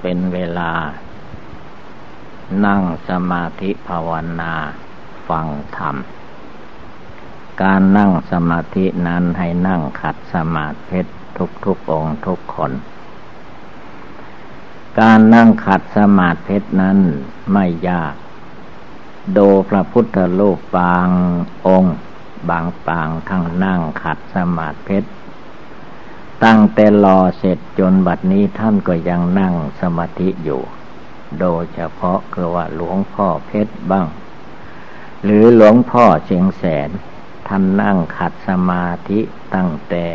เป็นเวลา นั่งสมาธิภาวนาฟังธรรม การนั่งสมาธินั้นให้นั่งขัดสมาธิทุกทุกองทุกคน การนั่งขัดสมาธินั้นไม่ยาก โดพระพุทธรูปบางองค์ บางปางทั้งนั่งขัดสมาธิ ตั้งแต่รอเสร็จจนบัดนี้ท่านก็ยังนั่งสมาธิอยู่ โดยเฉพาะคือว่าหลวงพ่อเพชรบ้าง หรือหลวงพ่อเชียงแสน ท่านนั่งขัดสมาธิตั้งแต่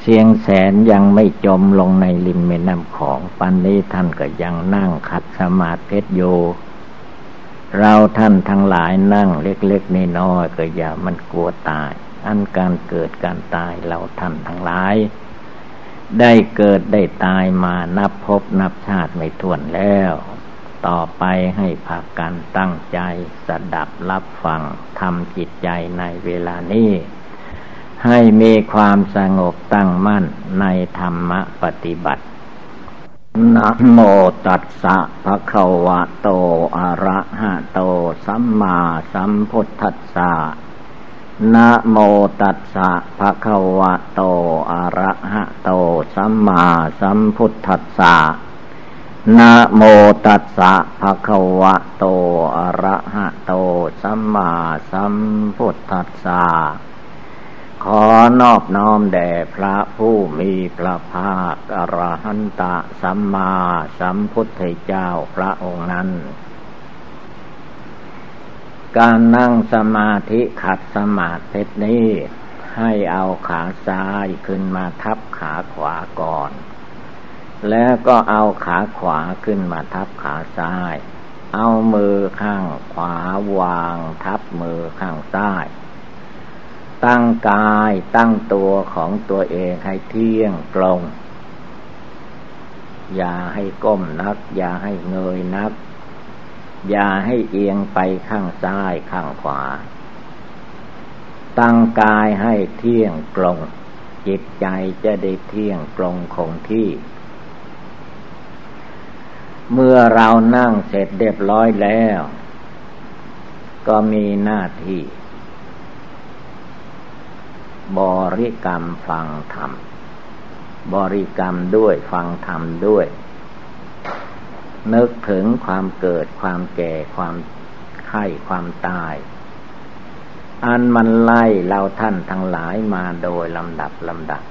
เสียงแสนยังไม่จมลงในริมแม่น้ำของปันนี้ท่านก็ยังนั่งขัดสมาธิอยู่เราท่านทั้งหลายนั่งเล็กๆน้อยๆก็อย่ามันกลัวตาย อันการเกิดการตายเราท่านทั้งหลาย ได้เกิดได้ตายมานับพบนับชาติไม่ถ้วนแล้ว ต่อไปให้พากันตั้งใจสดับรับฟังทำจิตใจในเวลานี้ให้มีความสงบตั้งมั่นในธรรมปฏิบัตินะโมตัสสะภะคะวะโต อะระหะโต สัมมาสัมพุทธัสสะ นะโมตัสสะภะคะวะโตอะระหะโตสัมมาสัมพุทธัสสะนะโมตัสสะภะคะวะโตอะระหะโตสัมมาสัมพุทธัสสะขอนอบน้อมแด่พระผู้มีพระภาคอรหันตะสัมมาสัมพุทธเจ้าพระองค์นั้น การนั่งสมาธิขัดสมาธินี้ ให้เอาขาซ้ายขึ้นมาทับขาขวาก่อน แล้วก็เอาขาขวาขึ้นมาทับขาซ้าย เอามือข้างขวาวางทับมือข้างซ้าย ตั้งกายตั้งตัวของตัวเองให้เที่ยงตรง อย่าให้ก้มนัก อย่าให้เงยนัก อย่าให้เอียงไปข้างซ้ายข้างขวา ตั้งกายให้เที่ยงตรง จิตใจจะได้เที่ยงตรงคงที่ เมื่อเรานั่งเสร็จเรียบร้อยแล้ว ก็มีหน้าที่ บริกรรมฟังธรรม บริกรรมด้วยฟังธรรมด้วย นึกถึงความเกิดความแก่ความไข้ความตาย อันมันไล่เราท่านทั้งหลายมาโดยลำดับลำดับ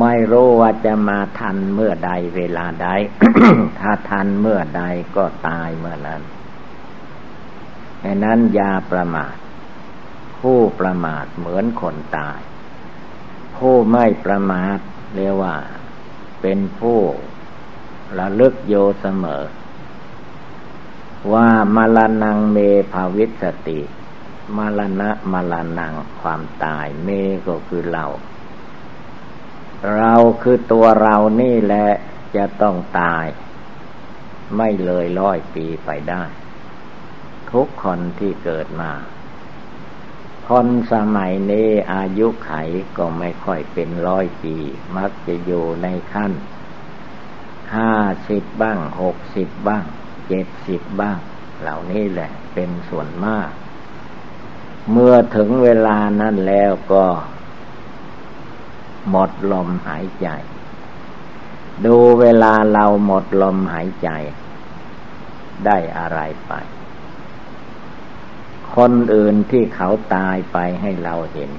ไม่รู้ว่าจะมาทันเมื่อใดเวลาใด ถ้าทันเมื่อใดก็ตายเมื่อนั้นดังนั้นยาประมาท ผู้ประมาทเหมือนคนตาย ผู้ไม่ประมาทเรียกว่า เป็นผู้ ระลึกโยเสมอ ว่ามาลานังเมภาวิสติมาลณะมาลานังความตายเมก็คือเรา เราคือตัวเรานี่แหละจะต้องตาย ไม่เลยร้อยปีไปได้ ทุกคนที่เกิดมา คนสมัยนี้อายุไขก็ไม่ค่อยเป็นร้อยปี มักจะอยู่ในขั้น ห้าสิบบ้างหกสิบบ้างเจ็ดสิบบ้าง เหล่านี้แหละเป็นส่วนมาก เมื่อถึงเวลานั้นแล้วก็ หมดลมหายใจ ดูเวลาเราหมดลมหายใจ ได้อะไรไป คนอื่นที่เขาตายไปให้เราเห็น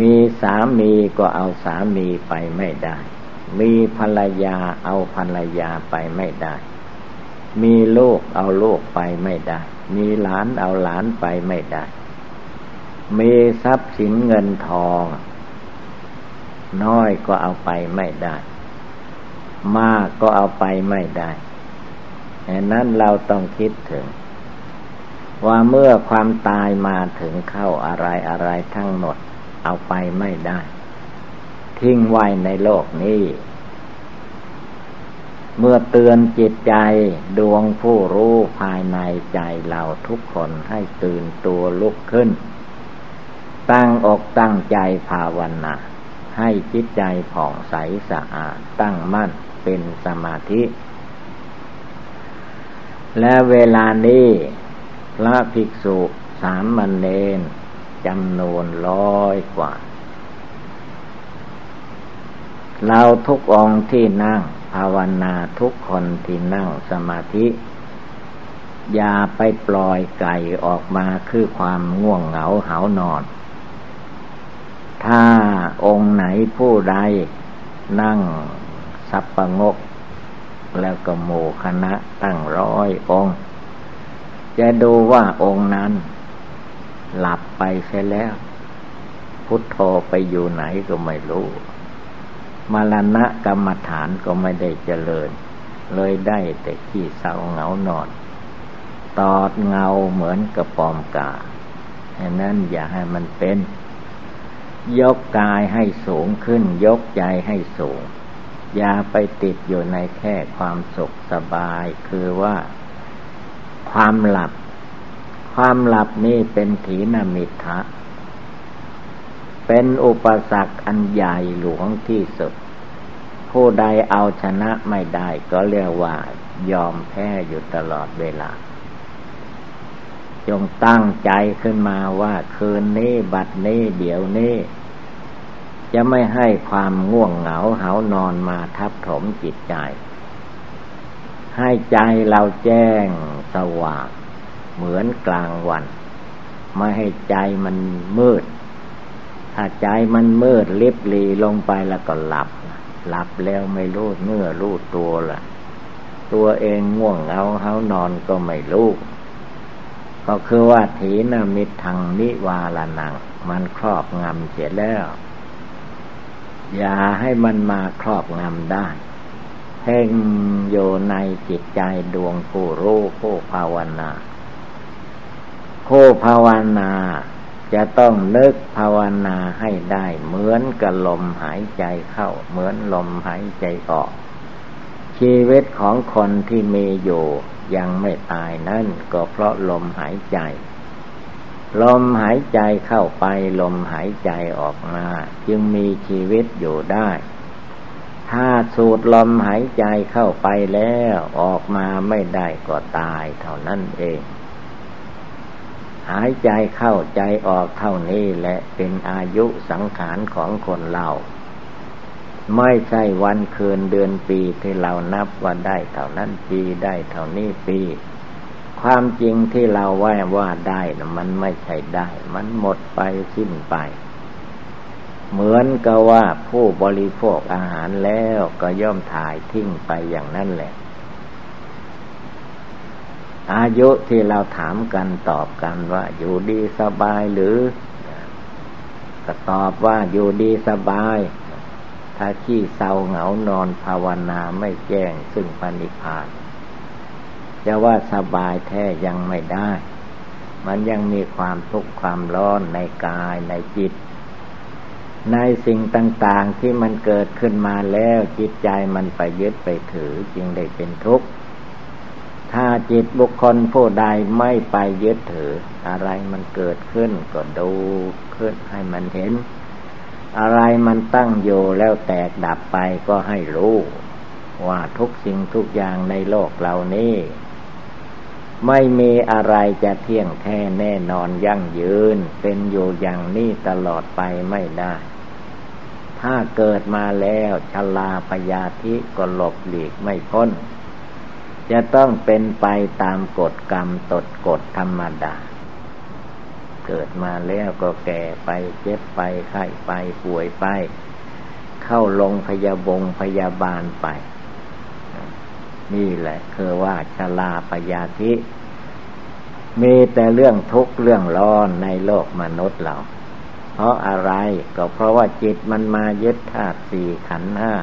มีสามีก็เอาสามีไปไม่ได้ มีภรรยาเอาภรรยาไปไม่ได้ มีลูกเอาลูกไปไม่ได้ มีหลานเอาหลานไปไม่ได้ มีทรัพย์สินเงินทอง น้อยก็เอาไปไม่ได้ มากก็เอาไปไม่ได้ดังนั้นเราต้องคิดถึง ว่าเมื่อความตายมาถึงเข้าอะไรอะไรทั้งหมดเอาไปไม่ได้ ทิ้งไว้ในโลกนี้ เมื่อเตือนจิตใจดวงผู้รู้ภายในใจเราทุกคนให้ตื่นตัวลุกขึ้น ตั้งอกตั้งใจภาวนาให้จิตใจผ่องใสสะอาดตั้งมั่นเป็นสมาธิ และเวลานี้พระภิกษุสามมันเนนจำนวนร้อยกว่า เราทุกองที่นั่ง ภาวนาทุกคนที่นั่งสมาธิ อย่าไปปล่อยไก่ออกมาคือความง่วงเหงาเหานอน ถ้าองค์ไหนผู้ใดนั่งสับประงก แล้วก็โมคณะตั้งร้อยองค์จะดูว่าองค์นั้น หลับไปใช่แล้ว พุทโธไปอยู่ไหนก็ไม่รู้ มรณะกรรมฐานก็ไม่ได้เจริญ เลยได้แต่ขี้เศร้าเหงานอน ตอดเงาเหมือนกระปอมกาดังนั้นอย่าให้มันเป็น ยกกายให้สูงขึ้น ยกใจให้สูง อย่าไปติดอยู่ในแค่ความสุขสบาย คือว่า ความหลับ ความหลับนี่เป็นถีนมิทะเป็นอุปสรรคอันใหญ่หลวงที่สุด ผู้ใดเอาชนะไม่ได้ก็เรียกว่ายอมแพ้อยู่ตลอดเวลา จงตั้งใจขึ้นมาว่าคืนนี้บัดนี้เดี๋ยวนี้จะไม่ให้ความง่วงเหงาเหานอนมาทับถมจิตใจ ให้ใจเราแจ้งสว่างเหมือนกลางวัน ไม่ให้ใจมันมืด ถ้าใจมันมืดลิบลีลงไปแล้วก็หลับ หลับแล้วไม่รู้เนื้อรู้ตัวละตัวเองง่วงเอาเขานอนก็ไม่รู้ก็คือว่าถีนมิทางนิวาลนัง มันครอบงำเสียแล้ว อย่าให้มันมาครอบงำได้เพ่งโยในจิตใจดวงผู้รู้ผู้ภาวนาผู้ภาวนา จะต้องนึกภาวนาให้ได้ เหมือนกับลมหายใจเข้า เหมือนลมหายใจออก ชีวิตของคนที่มีอยู่ยังไม่ตายนั่นก็เพราะลมหายใจ ลมหายใจเข้าไป ลมหายใจออกมา จึงมีชีวิตอยู่ได้ ถ้าสูดลมหายใจเข้าไปแล้ว ออกมาไม่ได้ก็ตายเท่านั้นเอง หายใจเข้าใจออกเท่านี้แหละเป็นอายุสังขารของคนเราไม่ใช่วันคืนเดือนปีที่เรานับว่าได้เท่านั้นปีได้เท่านี้ปี ความจริงที่เราว่าว่าได้นะมันไม่ใช่ได้ มันหมดไปสิ้นไป เหมือนกับว่าผู้บริโภคอาหารแล้วก็ย่อมถ่ายทิ้งไปอย่างนั้นแหละ อายุที่เราถามกันตอบกันว่าอยู่ดีสบายหรือ ก็ตอบว่าอยู่ดีสบาย ถ้าขี้เศร้าเหงานอนภาวนาไม่แจ้งซึ่งปณิพานจะว่าสบายแท้ยังไม่ได้ มันยังมีความทุกข์ความร้อนในกายในจิต ในสิ่งต่าง ๆที่มันเกิดขึ้นมาแล้วจิตใจมันไปยึดไปถือจึงได้เป็นทุกข์ ถ้าจิตบุคคลผู้ใดไม่ไปยึดถือ อะไรมันเกิดขึ้นก็ดูขึ้นให้มันเห็น อะไรมันตั้งอยู่แล้วแตกดับไปก็ให้รู้ว่าทุกสิ่งทุกอย่างในโลกเหล่านี้ ไม่มีอะไรจะเที่ยงแท้แน่นอนยั่งยืน เป็นอยู่อย่างนี้ตลอดไปไม่ได้ ถ้าเกิดมาแล้วชลาพยาธิก็หลบหลีกไม่พ้น จะต้องเป็นไปตามกฎกรรมตดกฎธรรมดา เกิดมาแล้วก็แก่ไปเจ็บไปไข้ไปป่วยไป เข้าลงพยาบงพยาบาลไป นี่แหละคือว่าชลาพยาธิ มีแต่เรื่องทุกข์เรื่องร้อนในโลกมนุษย์เรา เพราะอะไรก็เพราะว่าจิตมันมายึดธาตุสี่ขันธ์ห้า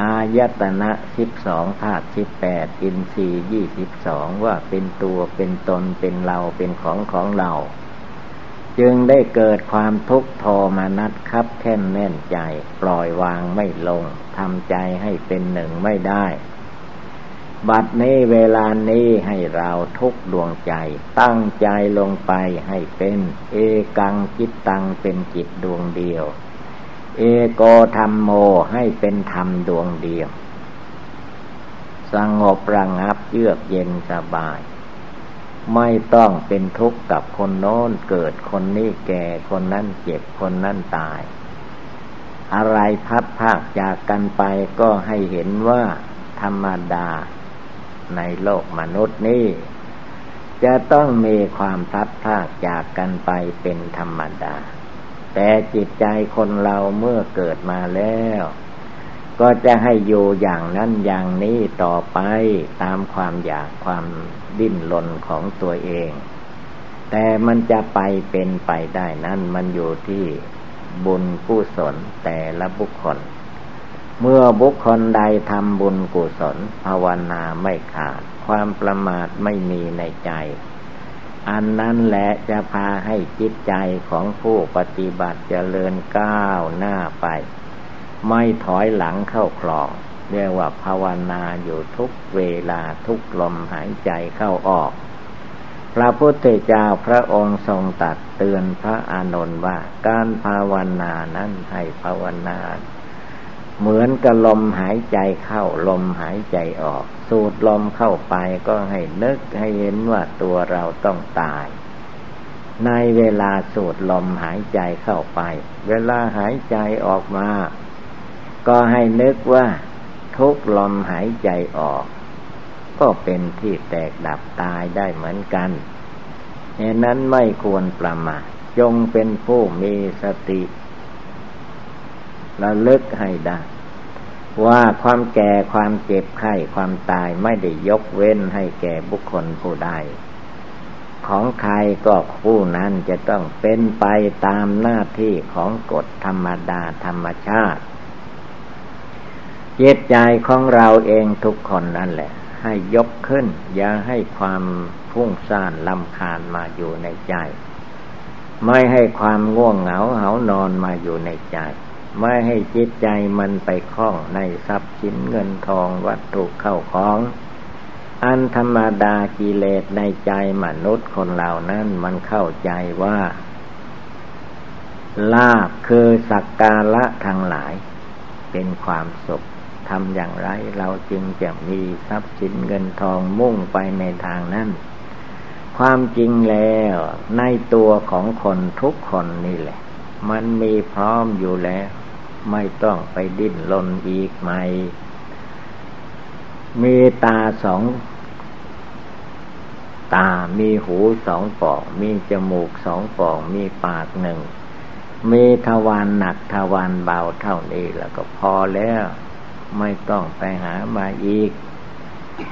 อายตนะสิบสองธาตุสิบแปดอินทรีย์ยี่สิบสองว่าเป็นตัวเป็นตนเป็นเราเป็นของของเรา จึงได้เกิดความทุกข์ทมานัดคับแค่นแน่นใจ ปล่อยวางไม่ลงทำใจให้เป็นหนึ่งไม่ได้ บัดนี้เวลานี้ให้เราทุกดวงใจ ตั้งใจลงไปให้เป็น เอกังจิตตังเป็นจิตดวงเดียว เอโกธรรมโมให้เป็นธรรมดวงเดียว สงบระงับเยือกเย็นสบาย ไม่ต้องเป็นทุกข์กับคนโน้นเกิดคนนี้แก่คนนั้นเจ็บคนนั้นตาย อะไรพัดภาคจากกันไปก็ให้เห็นว่าธรรมดาในโลกมนุษย์นี้จะต้องมีความพัดภาคจากกันไปเป็นธรรมดา แต่จิตใจคนเราเมื่อเกิดมาแล้ว ก็จะให้อยู่อย่างนั้นอย่างนี้ต่อไปตามความอยากความดิ้นรนของตัวเอง แต่มันจะไปเป็นไปได้นั้นมันอยู่ที่บุญกุศลแต่ละบุคคล เมื่อบุคคลใดทำบุญกุศลภาวนาไม่ขาด ความประมาทไม่มีในใจ อันนั้นแหละจะพาให้จิตใจของผู้ปฏิบัติเจริญก้าวหน้าไป ไม่ถอยหลังเข้าคลอง เรียกว่าภาวนาอยู่ทุกเวลาทุกลมหายใจเข้าออก พระพุทธเจ้าพระองค์ทรงตัดเตือนพระอานนท์ว่า การภาวนานั้นให้ภาวนา เหมือนกับลมหายใจเข้าลมหายใจออก สูดลมเข้าไปก็ให้นึกให้เห็นว่าตัวเราต้องตาย ในเวลาสูดลมหายใจเข้าไป เวลาหายใจออกมา ก็ให้นึกว่า ทุกลมหายใจออก ก็เป็นที่แตกดับตายได้เหมือนกันเหตุนั้นไม่ควรประมาทจงเป็นผู้มีสติ ระลึกให้ได้ ว่าความแก่ความเจ็บไข้ความตายไม่ได้ยกเว้นให้แก่บุคคลผู้ใดของใครก็ผู้นั้นจะต้องเป็นไปตามหน้าที่ของกฎธรรมดาธรรมชาติเจตใจของเราเองทุกคนนั่นแหละ ให้ยกขึ้น อย่าให้ความพุ่งซ่านลำคาญมาอยู่ในใจ ไม่ให้ความง่วงเหงาเหานอนมาอยู่ในใจ ไม่ให้จิตใจมันไปคล้องในทรัพย์สินเงินทองวัตถุเข้าของ อันธรรมดากิเลสในใจมนุษย์คนเหล่านั้นมันเข้าใจว่า ลาบคือสักการะทางหลาย เป็นความสุขทำอย่างไรเราจึงจะมีทรัพย์สินเงินทองมุ่งไปในทางนั้น ความจริงแล้วในตัวของคนทุกคนนี่แหละ มันมีพร้อมอยู่แล้ว ไม่ต้องไปดิ้นรนอีกใหม่มีตาสองตา มีหูสองปอก มีจมูกสองปอก มีปากหนึ่ง มีทวารหนักทวารเบาเท่านี้แล้วก็พอแล้ว ไม่ต้องไปหามาอีก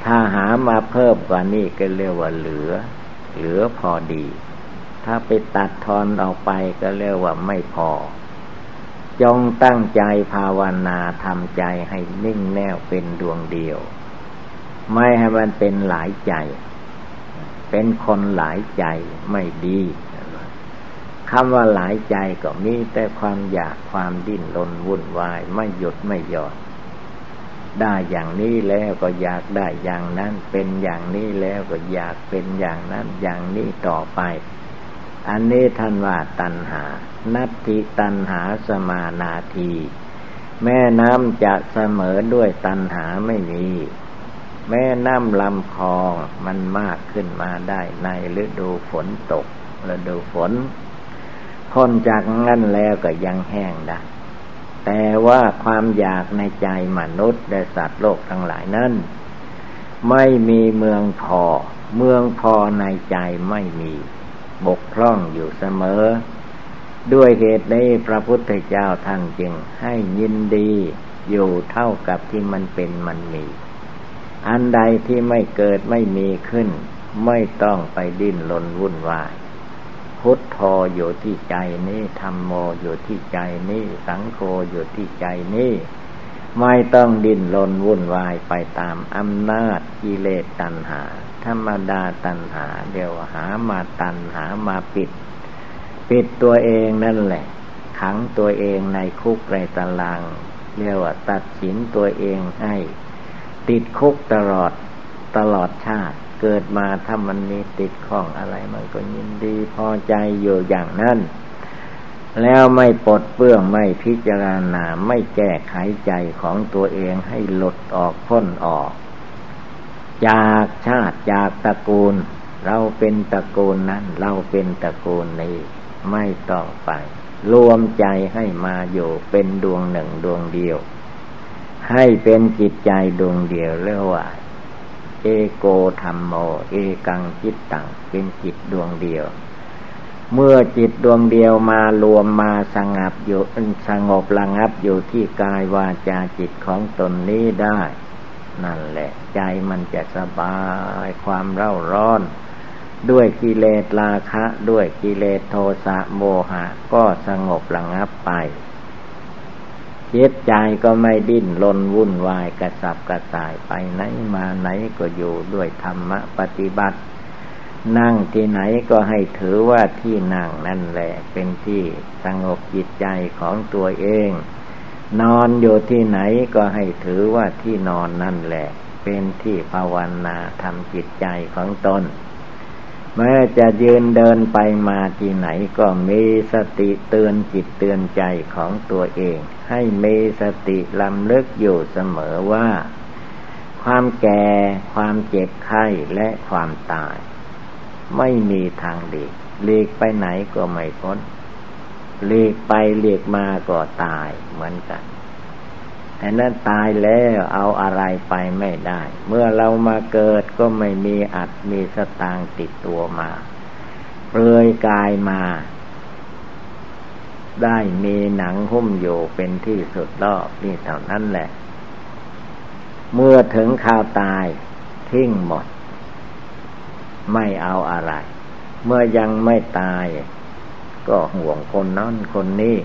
ถ้าหามาเพิ่มกว่านี้ก็เรียกว่าเหลือ เหลือพอดี ถ้าไปตัดทอนออกไปก็เรียกว่าไม่พอ จงตั้งใจภาวนาทำใจให้นิ่งแน่วเป็นดวงเดียว ไม่ให้มันเป็นหลายใจ เป็นคนหลายใจไม่ดีคำว่าหลายใจก็มีแต่ความอยากความดิ้นรนวุ่นวาย ไม่หยุดไม่หย่อนได้อย่างนี้แล้วก็อยากได้อย่างนั้น เป็นอย่างนี้แล้วก็อยากเป็นอย่างนั้นอย่างนี้ต่อไป อันนี้ท่านว่าตัณหา นัตติตันหาสมานาที แม่น้ำจะเสมอด้วยตันหาไม่มี แม่น้ำลำคลองมันมากขึ้นมาได้ในฤดูฝนตกฤดูฝนพ้นจากงั้นแล้วก็ยังแห้งได้ แต่ว่าความอยากในใจมนุษย์และสัตว์โลกทั้งหลายนั้น ไม่มีเมืองพอ เมืองพอในใจไม่มี บกพร่องอยู่เสมอ ด้วยเหตุนี้พระพุทธเจ้าท่านจึงให้ยินดีอยู่เท่ากับที่มันเป็นมันมี อันใดที่ไม่เกิดไม่มีขึ้น ไม่ต้องไปดิ้นรนวุ่นวาย พุทโธอยู่ที่ใจนี้ธรรมโมอยู่ที่ใจนี้ สังโฆอยู่ที่ใจนี้ไม่ต้องดิ้นรนวุ่นวายไปตามอำนาจกิเลสตัณหา ธรรมดาตัณหา เดี๋ยวหามาตัณหามาปิด ปิดตัวเองนั่นแหละ ขังตัวเองในคุกในตาราง เรียกว่าตัดสินตัวเองให้ ติดคุกตลอดตลอดชาติ เกิดมาถ้ามันมีติดข้องอะไรมันก็ยินดีพอใจอยู่อย่างนั้นแล้วไม่ปลดเปื้องไม่พิจารณาไม่แก้ไขใจของตัวเองให้หลุดออกพ้นออก จากชาติจากตระกูล เราเป็นตระกูลนั้น เราเป็นตระกูลนี้ ไม่ต้องไป รวมใจให้มาอยู่เป็นดวงหนึ่งดวงเดียว ให้เป็นจิตใจดวงเดียวเรียกว่า เอโกธรรมโม เอกังจิตตังเป็นจิตดวงเดียว เมื่อจิตดวงเดียวมารวมมาสงบอยู่สงบระงับอยู่ที่กายวาจาจิตของตนนี้ได้ นั่นแหละ ใจมันจะสบายความเร่าร้อน ด้วยกิเลสราคะ ด้วยกิเลสโทสะโมหะ ก็สงบระงับไปจิตใจก็ไม่ดิ้นรนวุ่นวายกระสับกระส่ายไปไหนมาไหนก็อยู่ด้วยธรรมะปฏิบัติ นั่งที่ไหนก็ให้ถือว่าที่นั่งนั่นแหละ เป็นที่สงบจิตใจของตัวเอง นอนอยู่ที่ไหนก็ให้ถือว่าที่นอนนั่นแหละ เป็นที่ภาวนาทำจิตใจของตนแม้จะยืนเดินไปมาที่ไหนก็มีสติเตือนจิตเตือนใจของตัวเอง ให้มีสติลำลึกอยู่เสมอว่า ความแก่ ความเจ็บไข้และความตาย ไม่มีทางหลีกหลีกไปไหนก็ไม่พ้นหลีกไปหลีกมาก็ตายเหมือนกัน แต่นั้นตายแล้วเอาอะไรไปไม่ได้ เมื่อเรามาเกิดก็ไม่มีอัดมีสตางติดตัวมาเปลือยกายมา ได้มีหนังหุ้มอยู่เป็นที่สุดรอบนี่เท่านั้นแหละ เมื่อถึงข่าวตายทิ้งหมด ไม่เอาอะไร เมื่อยังไม่ตาย ก็ห่วงคนนั้นคนนี้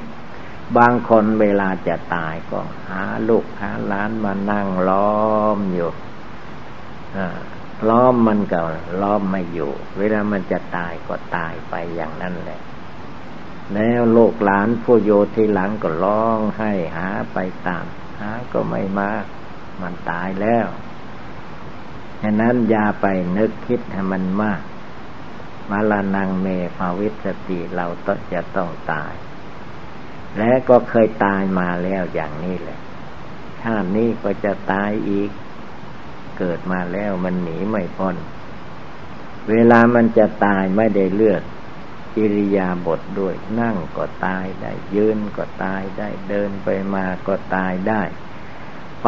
บางคนเวลาจะตายก็หาลูกหาล้านมานั่งล้อมอยู่ล้อมมันก็ล้อมไม่อยู่ เวลามันจะตายก็ตายไปอย่างนั้นแหละ แล้วลูกหลานผู้โยที่หลังก็ร้องให้หาไปตาม หาก็ไม่มา มันตายแล้วฉะนั้นอย่าไปนึกคิดให้มันมากมาลานังเมภาวิสติเราต้องจะต้องตาย และก็เคยตายมาแล้วอย่างนี้แหละชาตินี้ก็จะตายอีก เกิดมาแล้วมันหนีไม่พ้น เวลามันจะตายไม่ได้เลือกอิริยาบถดด้วยนั่งก็ตายได้ ยืนก็ตายได้ เดินไปมาก็ตายได้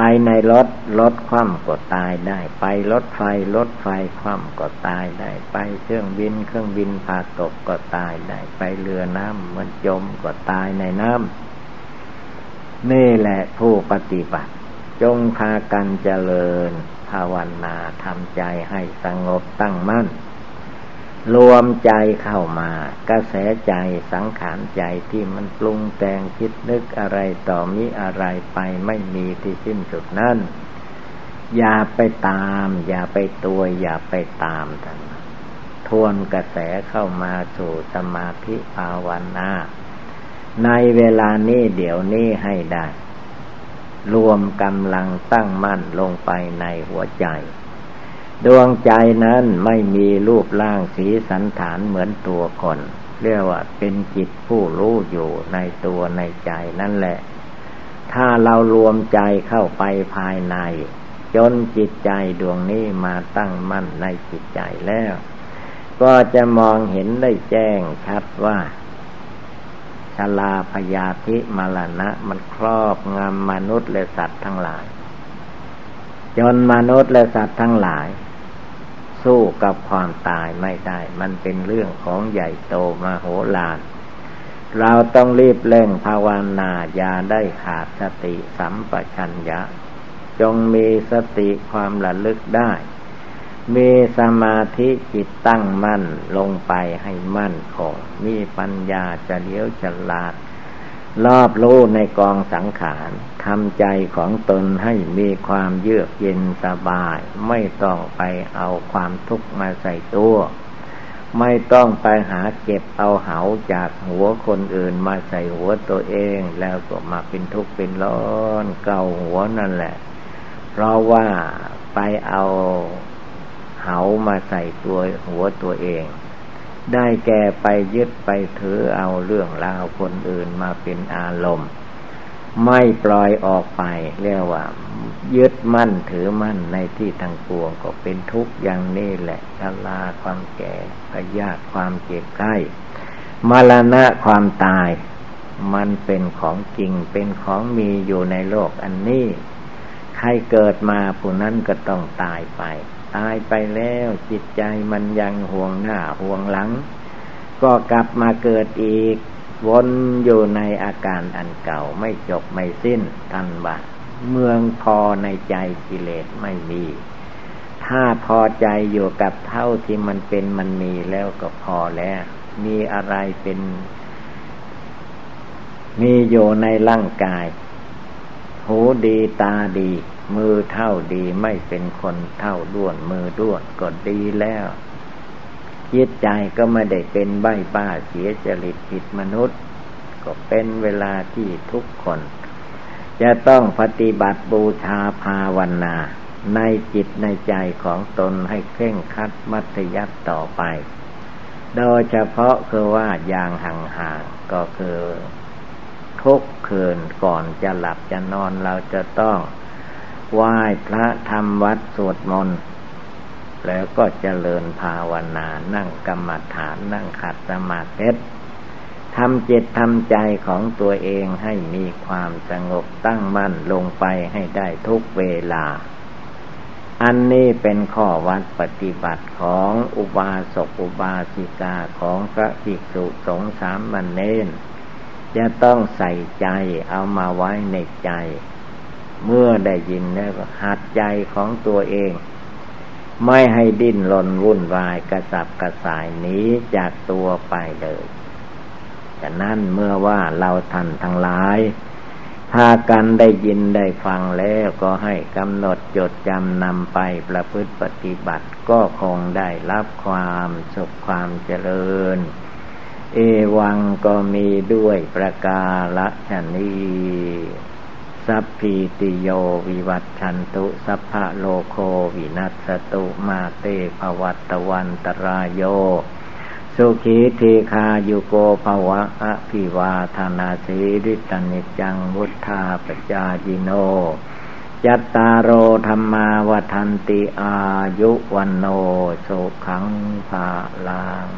ไปในรถรถคว่ำก็ตายได้ ไปรถไฟรถไฟคว่ำก็ตายได้ ไปเครื่องบินเครื่องบินพาตกก็ตายได้ ไปเรือน้ำมันจมก็ตายในน้ำนี่แหละผู้ปฏิบัติ จงพากันเจริญ ภาวนาทำใจให้สงบตั้งมั่น รวมใจเข้ามากระแสใจสังขารใจที่มันปรุงแต่งคิดนึกอะไรต่อมิอะไรไปไม่มีที่สิ้นสุดนั่นอย่าไปตาม อย่าไปตัว อย่าไปตามท่านทวนกระแสเข้ามาสู่สมาธิภาวนาในเวลานี้เดี๋ยวนี้ให้ได้ รวมกำลังตั้งมั่นลงไปในหัวใจ ดวงใจนั้นไม่มีรูปร่างสีสันฐานเหมือนตัวคน เรียกว่าเป็นจิตผู้รู้อยู่ในตัวในใจนั่นแหละ ถ้าเรารวมใจเข้าไปภายใน จนจิตใจดวงนี้มาตั้งมั่นในจิตใจแล้ว ก็จะมองเห็นได้แจ้งชัดว่าชลาพยาธิมรณะมันครอบงำมนุษย์และสัตว์ทั้งหลาย จนมนุษย์และสัตว์ทั้งหลาย สู้กับความตายไม่ได้ มันเป็นเรื่องของใหญ่โตมโหฬารเราต้องรีบเร่งภาวนาอย่าได้ขาดสติสัมปชัญญะ จงมีสติความระลึกได้ มีสมาธิจิตตั้งมั่นลงไปให้มั่นคงมีปัญญาจะเลี้ยวฉลาด รอบรู้ในกองสังขาร ทำใจของตนให้มีความเยือกเย็นสบาย ไม่ต้องไปเอาความทุกข์มาใส่ตัว ไม่ต้องไปหาเก็บเอาเหาจากหัวคนอื่นมาใส่หัวตัวเอง แล้วก็มาเป็นทุกข์เป็นร้อนเกาหัวนั่นแหละ เพราะว่าไปเอาเหามาใส่ตัวหัวตัวเองได้แก่ไปยึดไปถือเอาเรื่องราวคนอื่นมาเป็นอารมณ์ ไม่ปล่อยออกไป เรียกว่า ยึดมั่นถือมั่นในที่ทางปวงก็เป็นทุกข์อย่างนี้แหละชราความแก่พยาธิความเจ็บไข้มรณะความตาย มันเป็นของจริงเป็นของมีอยู่ในโลกอันนี้ ใครเกิดมาผู้นั้นก็ต้องตายไป ตายไปแล้วจิตใจมันยังห่วงหน้าห่วงหลัง ก็กลับมาเกิดอีก วนอยู่ในอาการอันเก่าไม่จบไม่สิ้นทันว่าเมืองพอในใจกิเลสไม่มี ถ้าพอใจอยู่กับเท่าที่มันเป็นมันมีแล้วก็พอแล้ว มีอะไรเป็น มีอยู่ในร่างกาย หูดีตาดี มือเท่าดีไม่เป็นคนเท่าด้วนมือด้วนก็ดีแล้ว จิตใจก็ไม่ได้เป็นใบ้บ้าเสียจริตผิดมนุษย์ ก็เป็นเวลาที่ทุกคน จะต้องปฏิบัติบูชาภาวนา ในจิตในใจของตนให้เคร่งคัดมัธยัติต่อไป โดยเฉพาะคือว่าอย่างห่างๆก็คือ ทุกคืนก่อนจะหลับจะนอนเราจะต้องไหว้พระทำวัดสวดมนต์ แล้วก็เจริญภาวนา นั่งกรรมฐาน นั่งขัดสมาธิทำจิตทำใจของตัวเองให้มีความสงบตั้งมั่นลงไปให้ได้ทุกเวลา อันนี้เป็นข้อวัดปฏิบัติของอุบาสกอุบาสิกาของพระภิกษุสงฆ์สามมันเนนจะต้องใส่ใจเอามาไว้ในใจ เมื่อได้ยินแล้วหัดใจของตัวเอง ไม่ให้ดิ้นรนวุ่นวายกระสับกระส่ายหนีจากตัวไปเลยฉะนั้นเมื่อว่าเราท่านทั้งหลายพากันได้ยินได้ฟังแล้วก็ให้กำหนดจดจำนำไปประพฤติปฏิบัติก็คงได้รับความสุขความเจริญ เอวังก็มีด้วยประกาศนี สัพพีติโยวิวัตชันตุสัพพะโลโควินัสตุมาเตภวัตวันตรายโย สุขีทีคายุโกภวะอภิวาธนาสีริตนิจังวุธาปจาจิโนยัตตาโรธรรมาวทันติอายุวันโนสุขังภาลัง